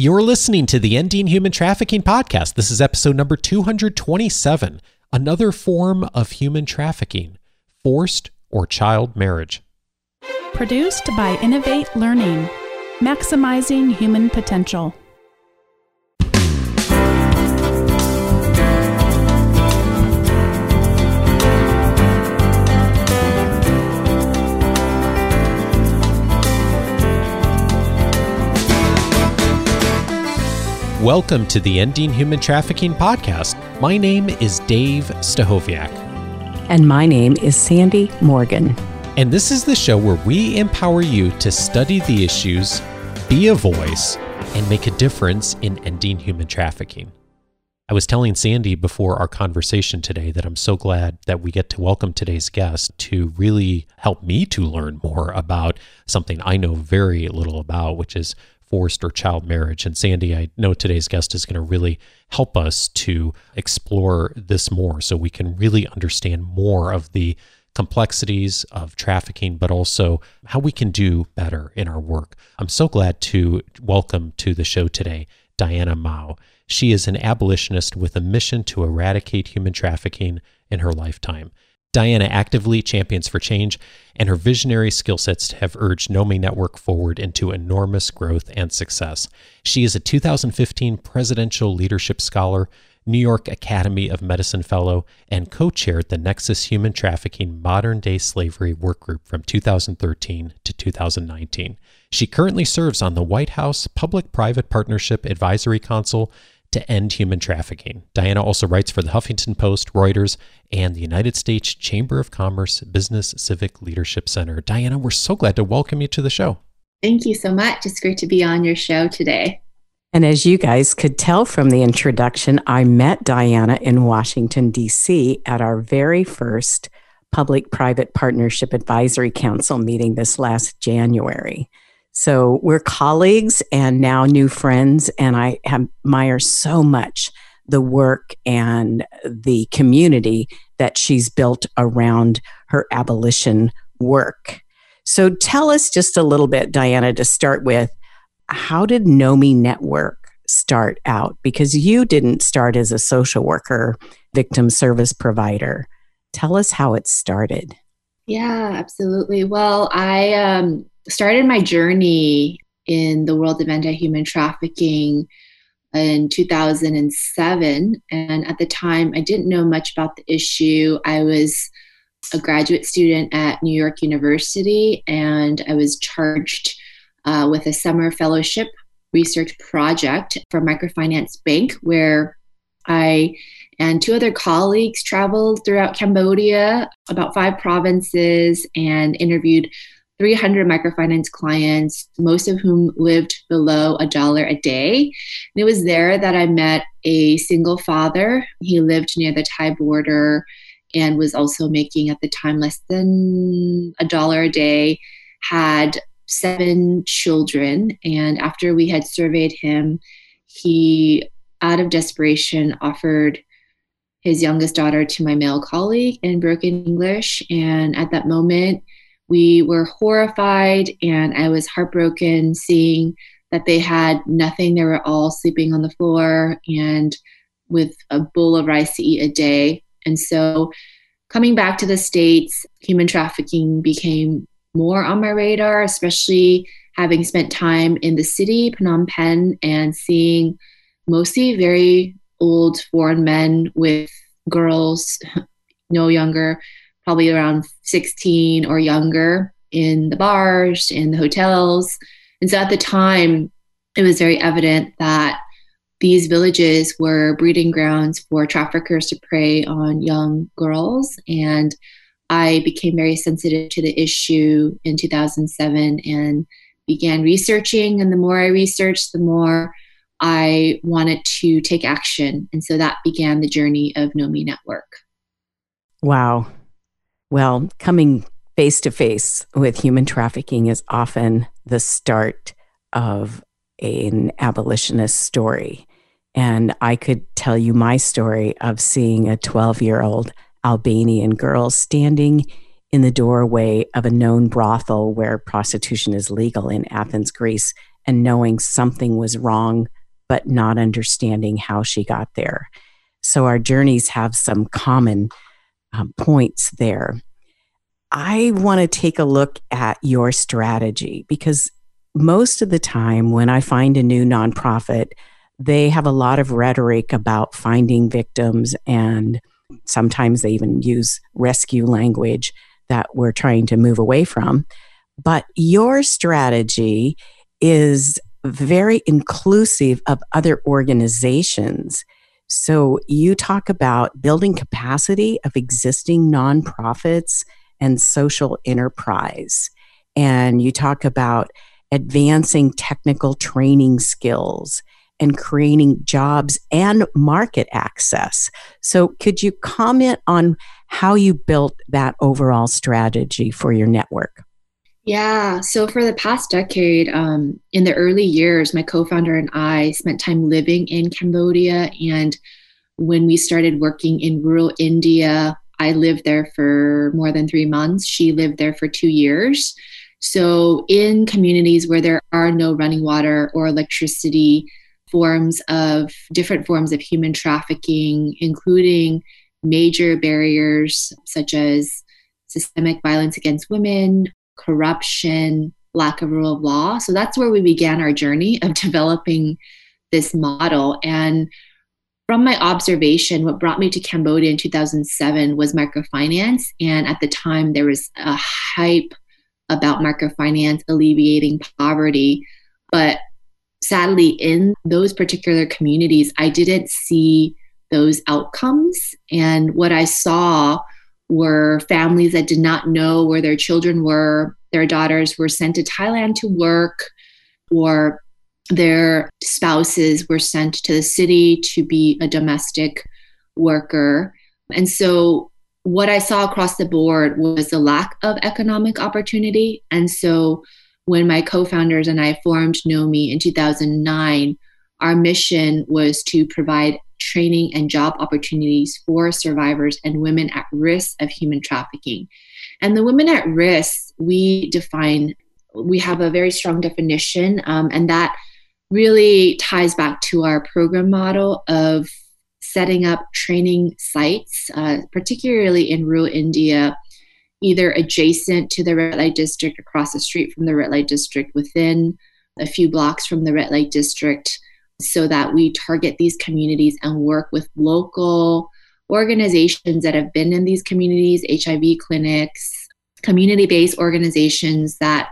You're listening to the Ending Human Trafficking podcast. This is episode number 227 Another Form of Human Trafficking Forced or Child Marriage. Produced by Innovate Learning, maximizing human potential. Welcome to the Ending Human Trafficking podcast. My name is Dave Stachowiak. And my name is Sandy Morgan. And this is the show where we empower you to study the issues, be a voice, and make a difference in ending human trafficking. I was telling Sandy before our conversation today that I'm so glad that we get to welcome today's guest to really help me to learn more about something I know very little about, which is forced or child marriage. And Sandy, I know today's guest is going to really help us to explore this more so we can really understand more of the complexities of trafficking, but also how we can do better in our work. I'm so glad to welcome to the show today Diana Mao. She is an abolitionist with a mission to eradicate human trafficking in her lifetime. Diana actively champions for change, and her visionary skill sets have urged Nomi Network forward into enormous growth and success. She is a 2015 Presidential Leadership Scholar, New York Academy of Medicine Fellow, and co chaired the Nexus Human Trafficking Modern Day Slavery Workgroup from 2013 to 2019. She currently serves on the White House Public Private Partnership Advisory Council to end human trafficking. Diana also writes for the Huffington Post, Reuters, and the United States Chamber of Commerce Business Civic Leadership Center. Diana, we're so glad to welcome you to the show. Thank you so much. It's great to be on your show today. And as you guys could tell from the introduction, I met Diana in Washington, D.C. at our very first Public Private Partnership Advisory Council meeting this last January. So we're colleagues and now new friends, and I admire so much the work and the community that she's built around her abolition work. So tell us just a little bit, Diana, to start with. How did Nomi Network start out? Because you didn't start as a social worker, victim service provider. Tell us how it started. Yeah, absolutely. Well, I um, started my journey in the world of anti human trafficking in 2007. And at the time, I didn't know much about the issue. I was a graduate student at New York University, and I was charged uh, with a summer fellowship research project for Microfinance Bank, where I and two other colleagues traveled throughout Cambodia, about five provinces, and interviewed 300 microfinance clients, most of whom lived below a dollar a day. And it was there that I met a single father. He lived near the Thai border and was also making at the time less than a dollar a day, had seven children. And after we had surveyed him, he, out of desperation, offered his youngest daughter to my male colleague in broken English. And at that moment, we were horrified, and I was heartbroken seeing that they had nothing. They were all sleeping on the floor and with a bowl of rice to eat a day. And so, coming back to the States, human trafficking became more on my radar, especially having spent time in the city, Phnom Penh, and seeing mostly very old foreign men with girls no younger probably around 16 or younger in the bars, in the hotels. And so at the time, it was very evident that these villages were breeding grounds for traffickers to prey on young girls. And I became very sensitive to the issue in 2007 and began researching. And the more I researched, the more I wanted to take action. And so that began the journey of Nomi Network. Wow. Well, coming face to face with human trafficking is often the start of an abolitionist story. And I could tell you my story of seeing a 12 year old Albanian girl standing in the doorway of a known brothel where prostitution is legal in Athens, Greece, and knowing something was wrong, but not understanding how she got there. So our journeys have some common um, points there. I want to take a look at your strategy because most of the time when I find a new nonprofit, they have a lot of rhetoric about finding victims and sometimes they even use rescue language that we're trying to move away from. But your strategy is very inclusive of other organizations. So you talk about building capacity of existing nonprofits and social enterprise. And you talk about advancing technical training skills and creating jobs and market access. So, could you comment on how you built that overall strategy for your network? Yeah, so for the past decade, um, in the early years, my co founder and I spent time living in Cambodia. And when we started working in rural India, I lived there for more than three months. She lived there for two years. So, in communities where there are no running water or electricity, forms of different forms of human trafficking, including major barriers such as systemic violence against women, corruption, lack of rule of law. So that's where we began our journey of developing this model. And from my observation, what brought me to Cambodia in 2007 was microfinance. And at the time, there was a hype about microfinance alleviating poverty. But sadly, in those particular communities, I didn't see those outcomes. And what I saw were families that did not know where their children were. Their daughters were sent to Thailand to work, or their spouses were sent to the city to be a domestic worker. And so, what I saw across the board was the lack of economic opportunity. And so, when my co founders and I formed Nomi in 2009, our mission was to provide training and job opportunities for survivors and women at risk of human trafficking. And the women at risk, we define, we have a very strong definition, um, and that really ties back to our program model of setting up training sites, uh, particularly in rural India either adjacent to the red light district, across the street from the red light district, within a few blocks from the red light district, so that we target these communities and work with local organizations that have been in these communities, HIV clinics, community based organizations that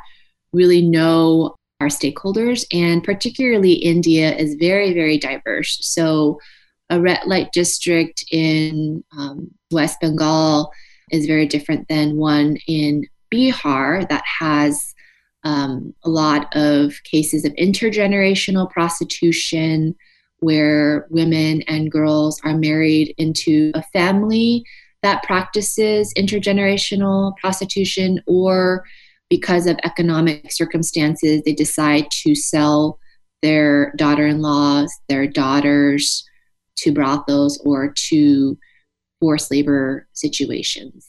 really know our stakeholders. And particularly, India is very, very diverse. So, a red light district in um, West Bengal is very different than one in Bihar that has um, a lot of cases of intergenerational prostitution where women and girls are married into a family that practices intergenerational prostitution or because of economic circumstances they decide to sell their daughter-in-laws their daughters to brothels or to forced labor situations.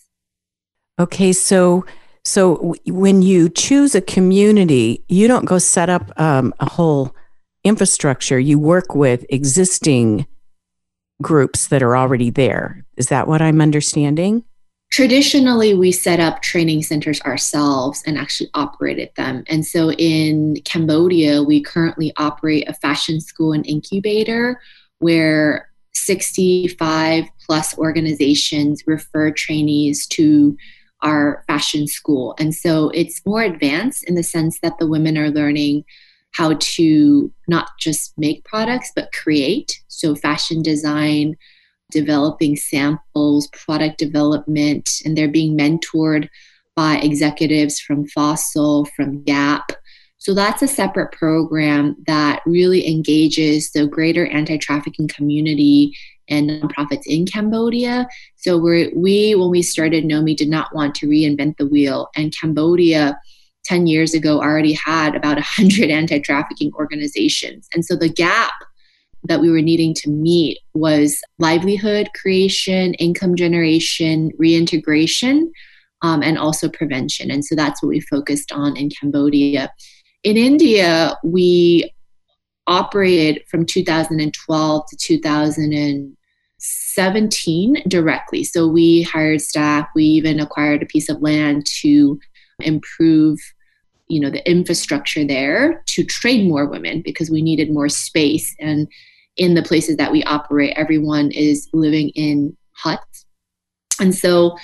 Okay, so so when you choose a community, you don't go set up um, a whole infrastructure. You work with existing groups that are already there. Is that what I'm understanding? Traditionally, we set up training centers ourselves and actually operated them. And so in Cambodia, we currently operate a fashion school and incubator where 65 plus organizations refer trainees to our fashion school. And so it's more advanced in the sense that the women are learning how to not just make products, but create. So, fashion design, developing samples, product development, and they're being mentored by executives from Fossil, from Gap, so that's a separate program that really engages the greater anti trafficking community and nonprofits in Cambodia. So we we, when we started Nomi, did not want to reinvent the wheel. And Cambodia, 10 years ago, already had about 100 anti trafficking organizations. And so the gap that we were needing to meet was livelihood creation, income generation, reintegration, um, and also prevention. And so that's what we focused on in Cambodia. In India, we operated from 2012 to 2017 directly. So we hired staff, we even acquired a piece of land to improve you know the infrastructure there to train more women because we needed more space. And in the places that we operate everyone is living in huts. And so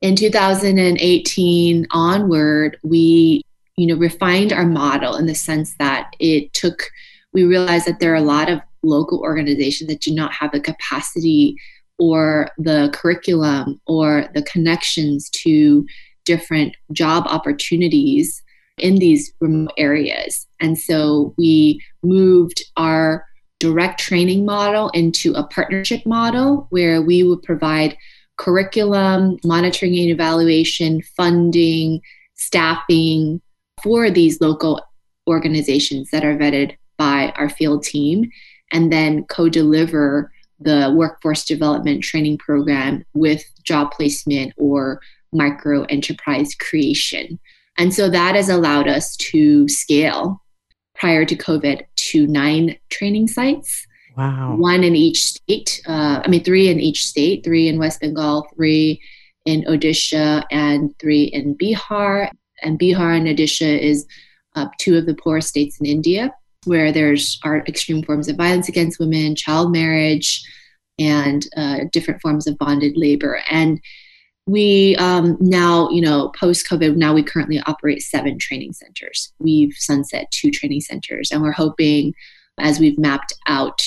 in 2018 onward we you know refined our model in the sense that it took we realized that there are a lot of local organizations that do not have the capacity or the curriculum or the connections to different job opportunities in these remote areas. And so we moved our direct training model into a partnership model where we would provide curriculum, monitoring and evaluation, funding, staffing for these local organizations that are vetted by our field team, and then co deliver the workforce development training program with job placement or micro enterprise creation. And so that has allowed us to scale prior to COVID to nine training sites. Wow. One in each state. Uh, I mean, three in each state, three in West Bengal, three in Odisha, and three in Bihar. And Bihar and Odisha is uh, two of the poorest states in India, where there's are extreme forms of violence against women, child marriage, and uh, different forms of bonded labor. And we um, now, you know, post COVID, now we currently operate seven training centers. We've sunset two training centers, and we're hoping as we've mapped out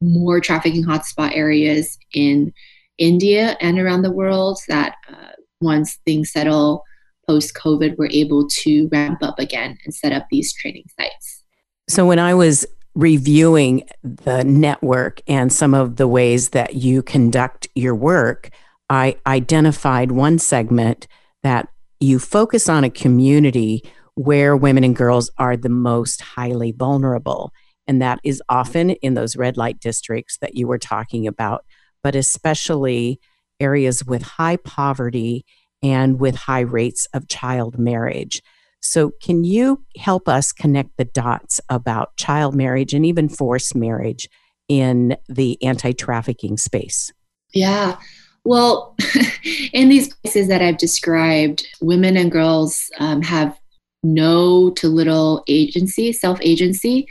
more trafficking hotspot areas in India and around the world that uh, once things settle post COVID, we're able to ramp up again and set up these training sites. So when I was reviewing the network and some of the ways that you conduct your work, I identified one segment that you focus on a community where women and girls are the most highly vulnerable. And that is often in those red light districts that you were talking about, but especially areas with high poverty and with high rates of child marriage. So, can you help us connect the dots about child marriage and even forced marriage in the anti trafficking space? Yeah. Well, in these places that I've described, women and girls um, have no to little agency, self agency.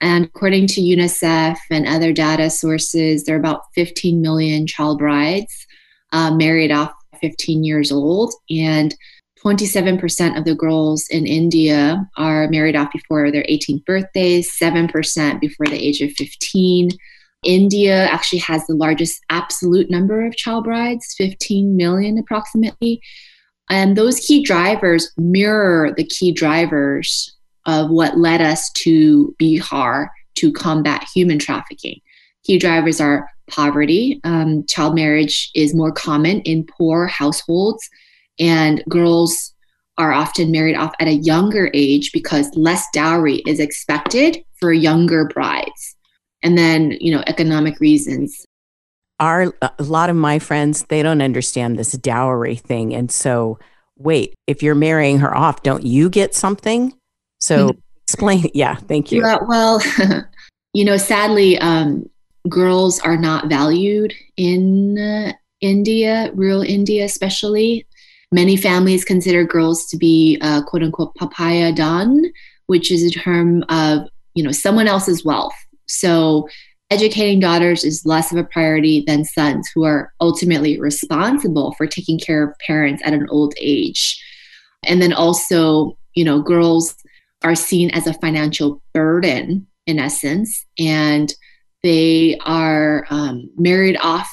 And according to UNICEF and other data sources, there are about 15 million child brides uh, married off 15 years old. And 27% of the girls in India are married off before their 18th birthday, 7% before the age of 15. India actually has the largest absolute number of child brides, 15 million approximately. And those key drivers mirror the key drivers of what led us to Bihar to combat human trafficking. Key drivers are poverty. Um, child marriage is more common in poor households, and girls are often married off at a younger age because less dowry is expected for younger brides. And then you know economic reasons. Are a lot of my friends they don't understand this dowry thing. And so wait if you're marrying her off don't you get something? So mm-hmm. explain yeah thank you. Yeah, well you know sadly um, girls are not valued in uh, india rural india especially many families consider girls to be uh, quote unquote paraya dhan, which is a term of you know someone else's wealth so educating daughters is less of a priority than sons who are ultimately responsible for taking care of parents at an old age. And then also, you know, girls are seen as a financial burden in essence, and they are um, married off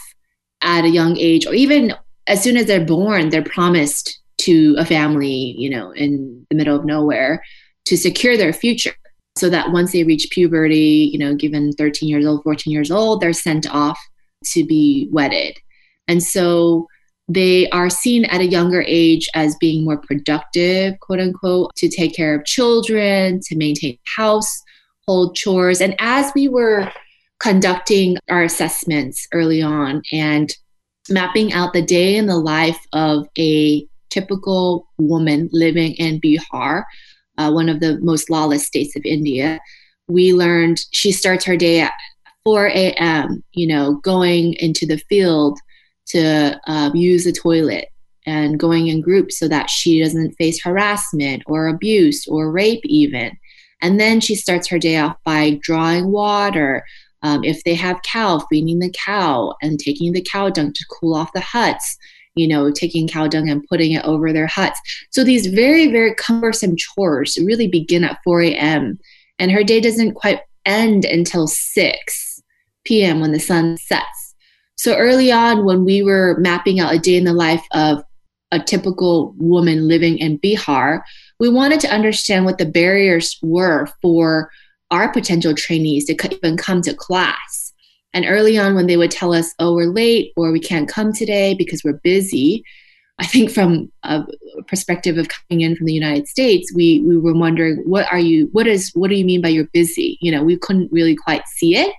at a young age, or even as soon as they're born, they're promised to a family, you know, in the middle of nowhere to secure their future so that once they reach puberty, you know, given 13 years old, 14 years old, they're sent off to be wedded. And so they are seen at a younger age as being more productive, quote unquote, to take care of children, to maintain house, hold chores. And as we were conducting our assessments early on and mapping out the day in the life of a typical woman living in Bihar, uh, one of the most lawless states of India. We learned she starts her day at 4 a.m., you know, going into the field to uh, use the toilet and going in groups so that she doesn't face harassment or abuse or rape, even. And then she starts her day off by drawing water. Um, if they have cow, feeding the cow and taking the cow dung to cool off the huts, you know, taking cow dung and putting it over their huts. So these very, very cumbersome chores really begin at 4 a.m. And her day doesn't quite end until 6 p.m. when the sun sets. So early on, when we were mapping out a day in the life of a typical woman living in Bihar, we wanted to understand what the barriers were for our potential trainees to even come to class. And early on, when they would tell us, oh, we're late or we can't come today because we're busy, I think from a perspective of coming in from the United States, we, we were wondering, what are you, what is, what do you mean by you're busy? You know, we couldn't really quite see it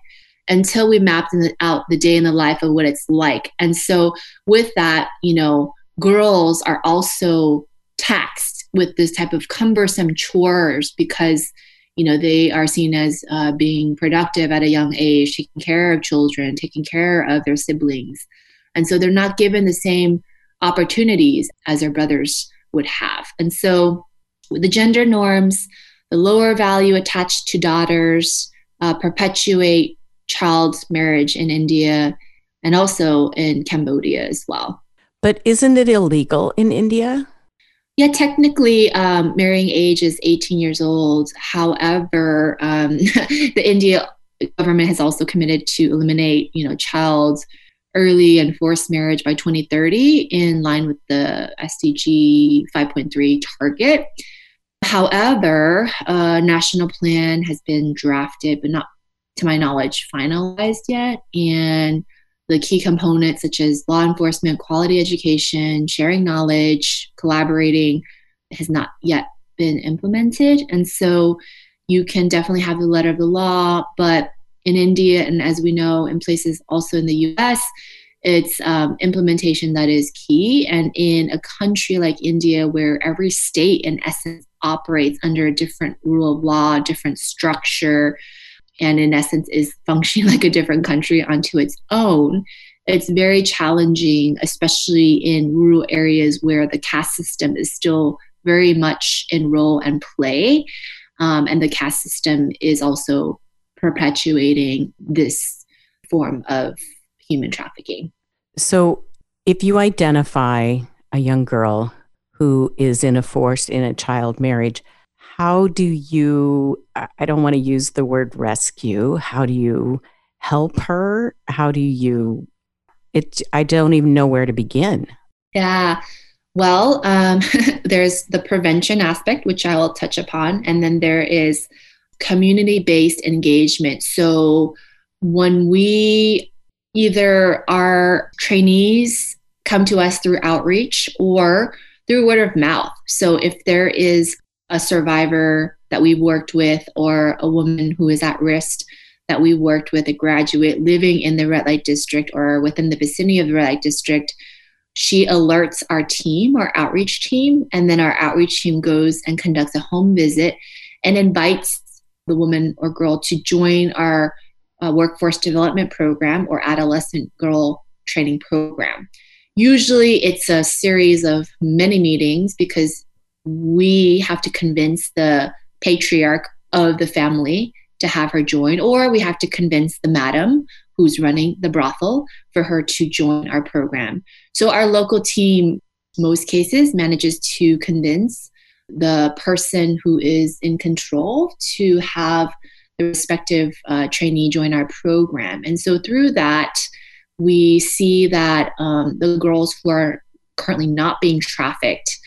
until we mapped out the day in the life of what it's like. And so with that, you know, girls are also taxed with this type of cumbersome chores because you know they are seen as uh, being productive at a young age taking care of children taking care of their siblings. And so they're not given the same opportunities as their brothers would have. And so the gender norms the lower value attached to daughters uh, perpetuate child marriage in india and also in cambodia as well. But isn't it illegal in India? Yeah, technically, um, marrying age is 18 years old. However, um, the India government has also committed to eliminate, you know, child early and forced marriage by 2030 in line with the SDG 5.3 target. However, a national plan has been drafted, but not to my knowledge finalized yet. And the key components such as law enforcement, quality education, sharing knowledge, collaborating has not yet been implemented. And so you can definitely have the letter of the law, but in India, and as we know, in places also in the US, it's um, implementation that is key. And in a country like India, where every state, in essence, operates under a different rule of law, different structure, and in essence is functioning like a different country onto its own, it's very challenging, especially in rural areas where the caste system is still very much in role and play. Um, and the caste system is also perpetuating this form of human trafficking. So, if you identify a young girl who is in a forced in a child marriage, how do you i don't want to use the word rescue how do you help her? How do you it i don't even know where to begin. Yeah well um, there's the prevention aspect which i will touch upon and then there is community-based engagement. So when we either our trainees come to us through outreach or through word of mouth. So if there is a survivor that we've worked with or a woman who is at risk that we worked with, a graduate living in the red light district or within the vicinity of the red light district, she alerts our team, our outreach team, and then our outreach team goes and conducts a home visit and invites the woman or girl to join our uh, workforce development program or adolescent girl training program. Usually it's a series of many meetings because we have to convince the patriarch of the family to have her join, or we have to convince the madam who's running the brothel for her to join our program. So our local team, most cases, manages to convince the person who is in control to have the respective uh, trainee join our program. And so through that, we see that um, the girls who are currently not being trafficked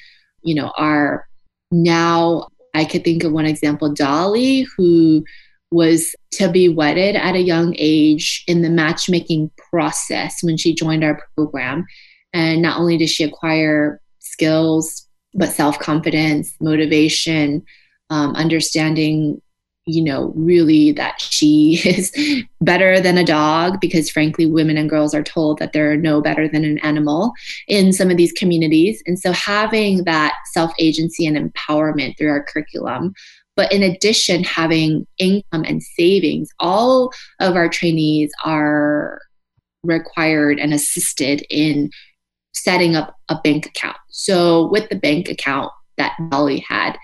you know, are now, I could think of one example, Dolly, who was to be wedded at a young age in the matchmaking process when she joined our program. And not only did she acquire skills, but self confidence, motivation, um, understanding you know, really that she is better than a dog because, frankly, women and girls are told that they're no better than an animal in some of these communities. And so, having that self agency and empowerment through our curriculum, but in addition, having income and savings, all of our trainees are required and assisted in setting up a bank account. So, with the bank account that Dolly had,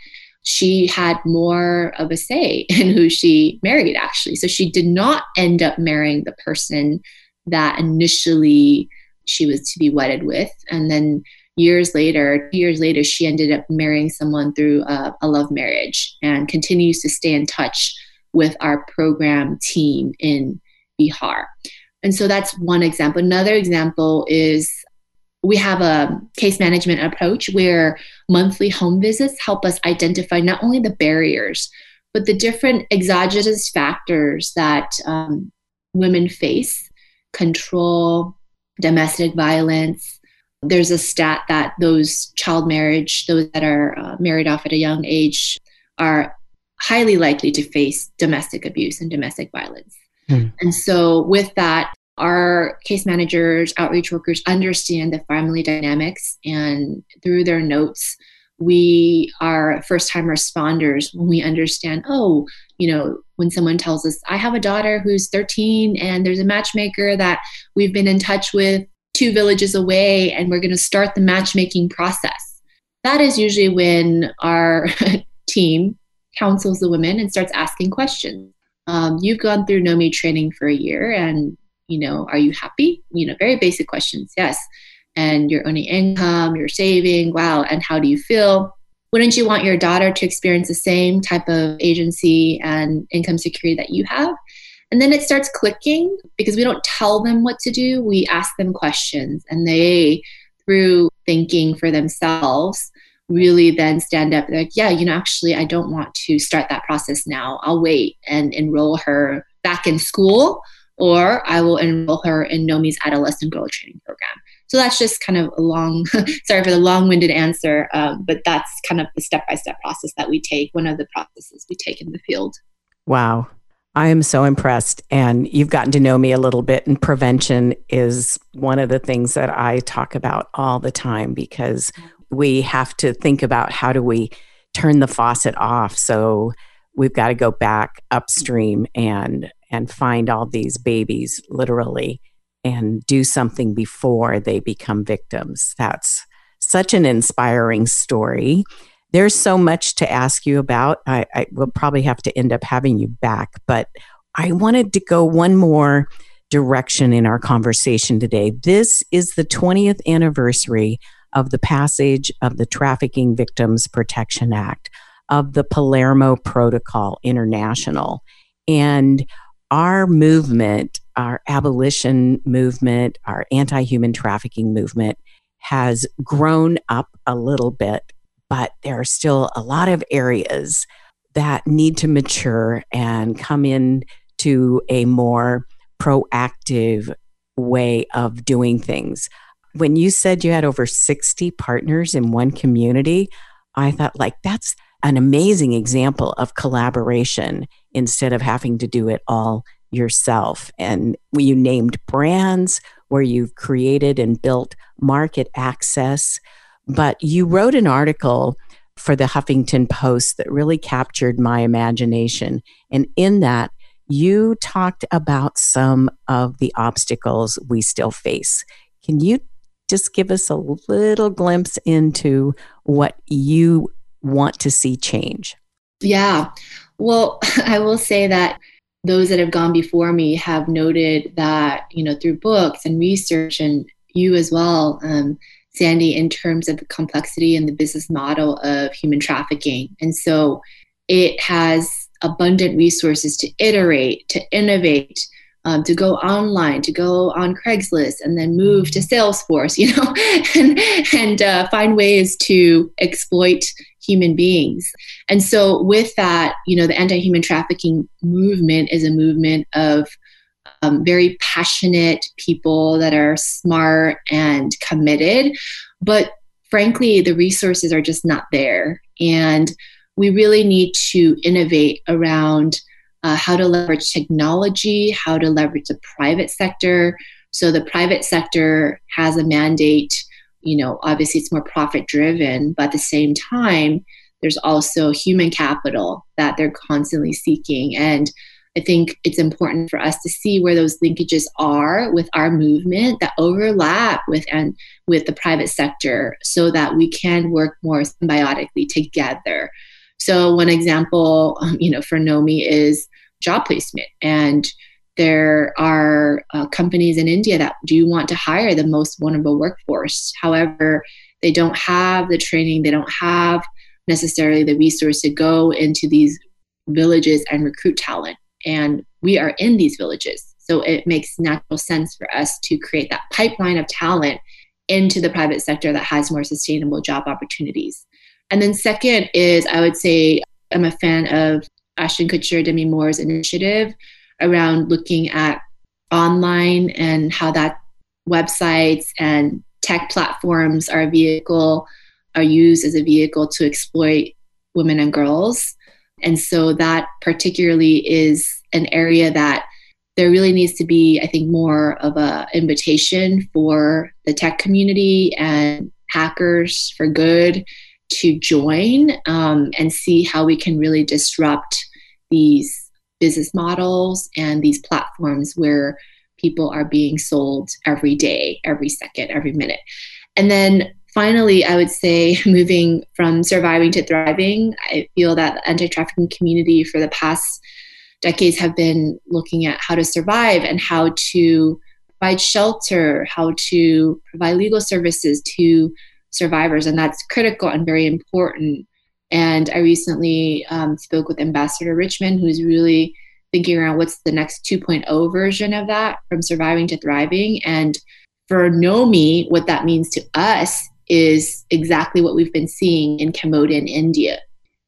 she had more of a say in who she married, actually. So she did not end up marrying the person that initially she was to be wedded with. And then years later, years later, she ended up marrying someone through a, a love marriage and continues to stay in touch with our program team in Bihar. And so that's one example. Another example is we have a case management approach where monthly home visits help us identify not only the barriers, but the different exogenous factors that um, women face control, domestic violence. There's a stat that those child marriage, those that are uh, married off at a young age, are highly likely to face domestic abuse and domestic violence. Hmm. And so, with that, our case managers, outreach workers understand the family dynamics, and through their notes, we are first time responders when we understand, oh, you know, when someone tells us, I have a daughter who's 13 and there's a matchmaker that we've been in touch with two villages away, and we're going to start the matchmaking process. That is usually when our team counsels the women and starts asking questions. Um, you've gone through NOMI training for a year, and you know, are you happy? You know, very basic questions. Yes. And your earning income, you're saving. Wow. And how do you feel? Wouldn't you want your daughter to experience the same type of agency and income security that you have? And then it starts clicking because we don't tell them what to do. We ask them questions and they, through thinking for themselves, really then stand up like, yeah, you know, actually, I don't want to start that process now. I'll wait and enroll her back in school or I will enroll her in NOMI's adolescent girl training program. So that's just kind of a long, sorry for the long winded answer, um, but that's kind of the step by step process that we take, one of the processes we take in the field. Wow. I am so impressed. And you've gotten to know me a little bit, and prevention is one of the things that I talk about all the time because we have to think about how do we turn the faucet off. So we've got to go back upstream and and find all these babies literally and do something before they become victims. That's such an inspiring story. There's so much to ask you about. I, I will probably have to end up having you back, but I wanted to go one more direction in our conversation today. This is the 20th anniversary of the passage of the Trafficking Victims Protection Act, of the Palermo Protocol International. And our movement, our abolition movement, our anti human trafficking movement has grown up a little bit, but there are still a lot of areas that need to mature and come in to a more proactive way of doing things. When you said you had over 60 partners in one community, I thought, like, that's an amazing example of collaboration instead of having to do it all yourself. And you named brands where you've created and built market access. But you wrote an article for the Huffington Post that really captured my imagination. And in that, you talked about some of the obstacles we still face. Can you just give us a little glimpse into what you want to see change? Yeah. Well, I will say that those that have gone before me have noted that, you know, through books and research, and you as well, um, Sandy, in terms of the complexity and the business model of human trafficking. And so it has abundant resources to iterate, to innovate, um, to go online, to go on Craigslist, and then move to Salesforce, you know, and and uh, find ways to exploit human beings. And so, with that, you know, the anti human trafficking movement is a movement of um, very passionate people that are smart and committed. But frankly, the resources are just not there. And we really need to innovate around uh, how to leverage technology, how to leverage the private sector. So the private sector has a mandate, you know, obviously it's more profit driven, but at the same time, there's also human capital that they're constantly seeking. And I think it's important for us to see where those linkages are with our movement that overlap with and with the private sector so that we can work more symbiotically together. So one example, um, you know, for Nomi is job placement and there are uh, companies in India that do want to hire the most vulnerable workforce. However, they don't have the training, they don't have necessarily the resource to go into these villages and recruit talent. And we are in these villages. So it makes natural sense for us to create that pipeline of talent into the private sector that has more sustainable job opportunities. And then, second, is I would say I'm a fan of Ashton Kutcher, Demi Moore's initiative around looking at online and how that websites and tech platforms are a vehicle are used as a vehicle to exploit women and girls. And so that particularly is an area that there really needs to be, I think, more of a invitation for the tech community and hackers for good to join um, and see how we can really disrupt these business models and these platforms where people are being sold every day, every second, every minute. And then finally, I would say moving from surviving to thriving, I feel that the anti trafficking community for the past decades have been looking at how to survive and how to provide shelter, how to provide legal services to survivors. And that's critical and very important. And I recently um, spoke with Ambassador Richmond, who's really thinking around what's the next 2.0 version of that from surviving to thriving. And for Nomi, what that means to us is exactly what we've been seeing in Cambodia and India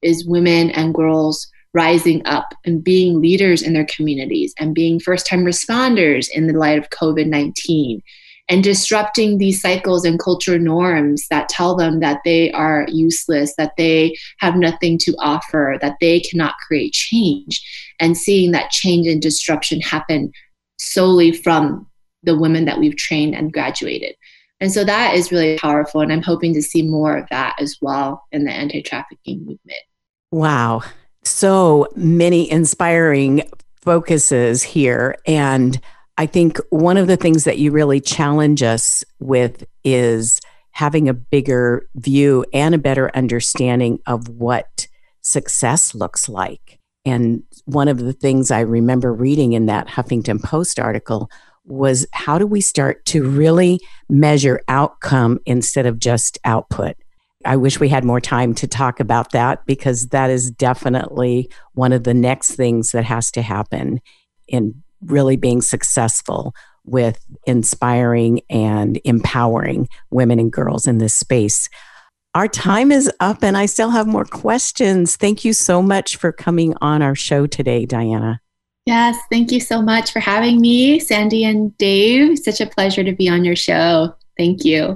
is women and girls rising up and being leaders in their communities and being first time responders in the light of COVID-19 and disrupting these cycles and culture norms that tell them that they are useless, that they have nothing to offer, that they cannot create change, and seeing that change and disruption happen solely from the women that we've trained and graduated. And so that is really powerful. And I'm hoping to see more of that as well in the anti trafficking movement. Wow. So many inspiring focuses here. And I think one of the things that you really challenge us with is having a bigger view and a better understanding of what success looks like. And one of the things I remember reading in that Huffington Post article was how do we start to really measure outcome instead of just output? I wish we had more time to talk about that because that is definitely one of the next things that has to happen in really being successful with inspiring and empowering women and girls in this space. Our time is up, and I still have more questions. Thank you so much for coming on our show today, Diana. Yes, thank you so much for having me, Sandy and Dave. Such a pleasure to be on your show. Thank you.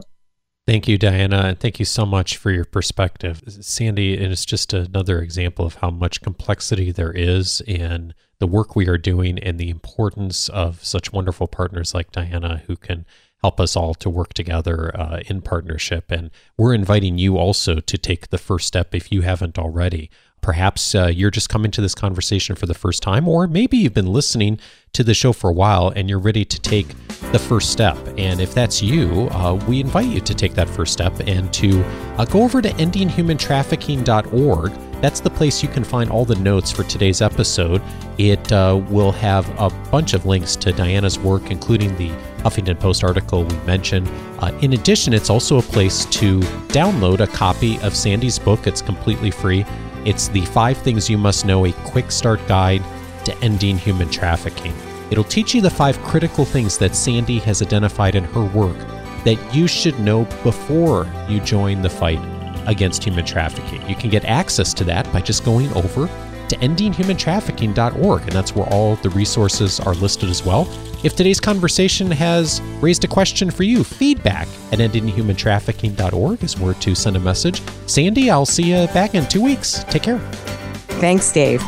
Thank you, Diana, and thank you so much for your perspective. Sandy, and it's just another example of how much complexity there is in the work we are doing and the importance of such wonderful partners like Diana who can help us all to work together uh, in partnership. And we're inviting you also to take the first step if you haven't already. Perhaps uh, you're just coming to this conversation for the first time, or maybe you've been listening to the show for a while and you're ready to take the first step. And if that's you, uh, we invite you to take that first step and to uh, go over to endinghumantrafficking.org that's the place you can find all the notes for today's episode. It uh, will have a bunch of links to Diana's work, including the Huffington Post article we mentioned. Uh, in addition, it's also a place to download a copy of Sandy's book. It's completely free. It's the Five Things You Must Know, a quick start guide to ending human trafficking. It'll teach you the five critical things that Sandy has identified in her work that you should know before you join the fight against human trafficking. You can get access to that by just going over to endinghumantrafficking.org, and that's where all the resources are listed as well. If today's conversation has raised a question for you, feedback at endinghumantrafficking.org is where to send a message. Sandy, I'll see you back in two weeks. Take care. Thanks, Dave.